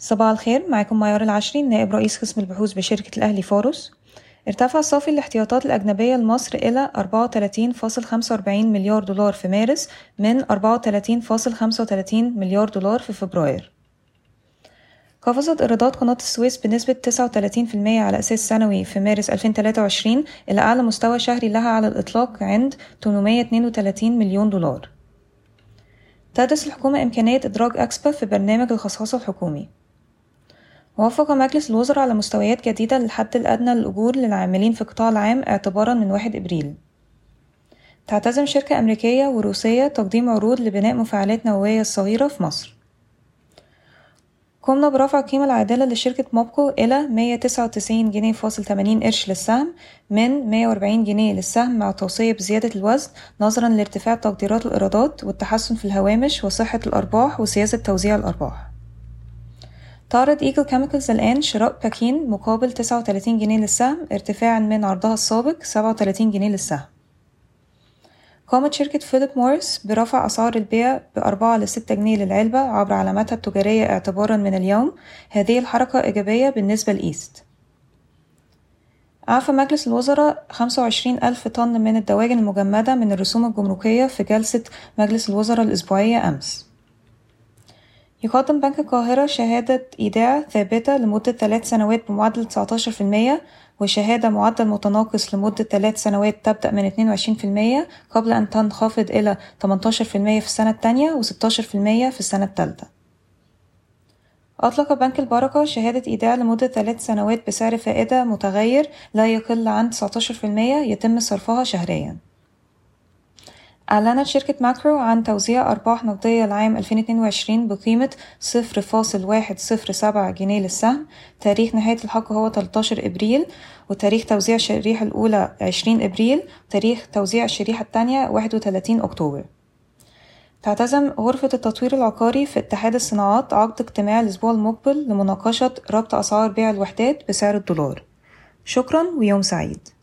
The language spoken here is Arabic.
صباح الخير معاكم معيار العشري نائب رئيس قسم البحوث بشركة الأهلي فارس ارتفع صافي الاحتياطات الأجنبية لمصر إلى 34.45 مليار دولار في مارس من 34.35 مليار دولار في فبراير. قفزت إيرادات قناة السويس بنسبة 39% على أساس سنوي في مارس 2023 إلى أعلى مستوى شهري لها على الإطلاق عند 832 مليون دولار. تدرس الحكومة إمكانية إدراج أكسبا في برنامج الخصاصة الحكومي. وافق مجلس الوزراء على مستويات جديدة للحد الأدنى للأجور للعاملين في القطاع العام اعتبارا من واحد إبريل. تعتزم شركة أمريكية وروسية تقديم عروض لبناء مفاعلات نووية صغيرة في مصر. قمنا برفع القيمة العادلة لشركة موبكو إلى 199 جنيه فاصل 80 قرش للسهم من 140 جنيه للسهم مع توصية بزيادة الوزن نظرا لارتفاع تقديرات الإيرادات والتحسن في الهوامش وصحة الأرباح وسياسة توزيع الأرباح. تعرض إيجل كيميكالز الآن شراء باكين مقابل 39 جنيه للسهم ارتفاعا من عرضها السابق 37 جنيه للسهم. قامت شركة فيليب موريس برفع أسعار البيع بأربعة لستة جنيه للعلبة عبر علاماتها التجارية اعتبارا من اليوم. هذه الحركة إيجابية بالنسبة لإيست أعفى مجلس الوزراء 25 ألف طن من الدواجن المجمدة من الرسوم الجمركية في جلسة مجلس الوزراء الأسبوعية أمس. يقدم بنك القاهرة شهادة إيداع ثابتة لمدة ثلاث سنوات بمعدل 19% وشهادة معدل متناقص لمدة ثلاث سنوات تبدأ من 22% قبل أن تنخفض إلى 18% في السنة الثانية و16% في السنة الثالثة أطلق بنك البركة شهادة إيداع لمدة ثلاث سنوات بسعر فائدة متغير لا يقل عن 19% يتم صرفها شهريًا. أعلنت شركة ماكرو عن توزيع أرباح نقدية لعام 2022 بقيمة صفر فاصل واحد صفر سبعة جنيه للسهم. تاريخ نهاية الحق هو 13 إبريل وتاريخ توزيع الشريحة الأولى 20 إبريل وتاريخ توزيع الشريحة الثانية 31 أكتوبر. تعتزم غرفة التطوير العقاري في اتحاد الصناعات عقد اجتماع الأسبوع المقبل لمناقشة ربط أسعار بيع الوحدات بسعر الدولار. شكرا ويوم سعيد.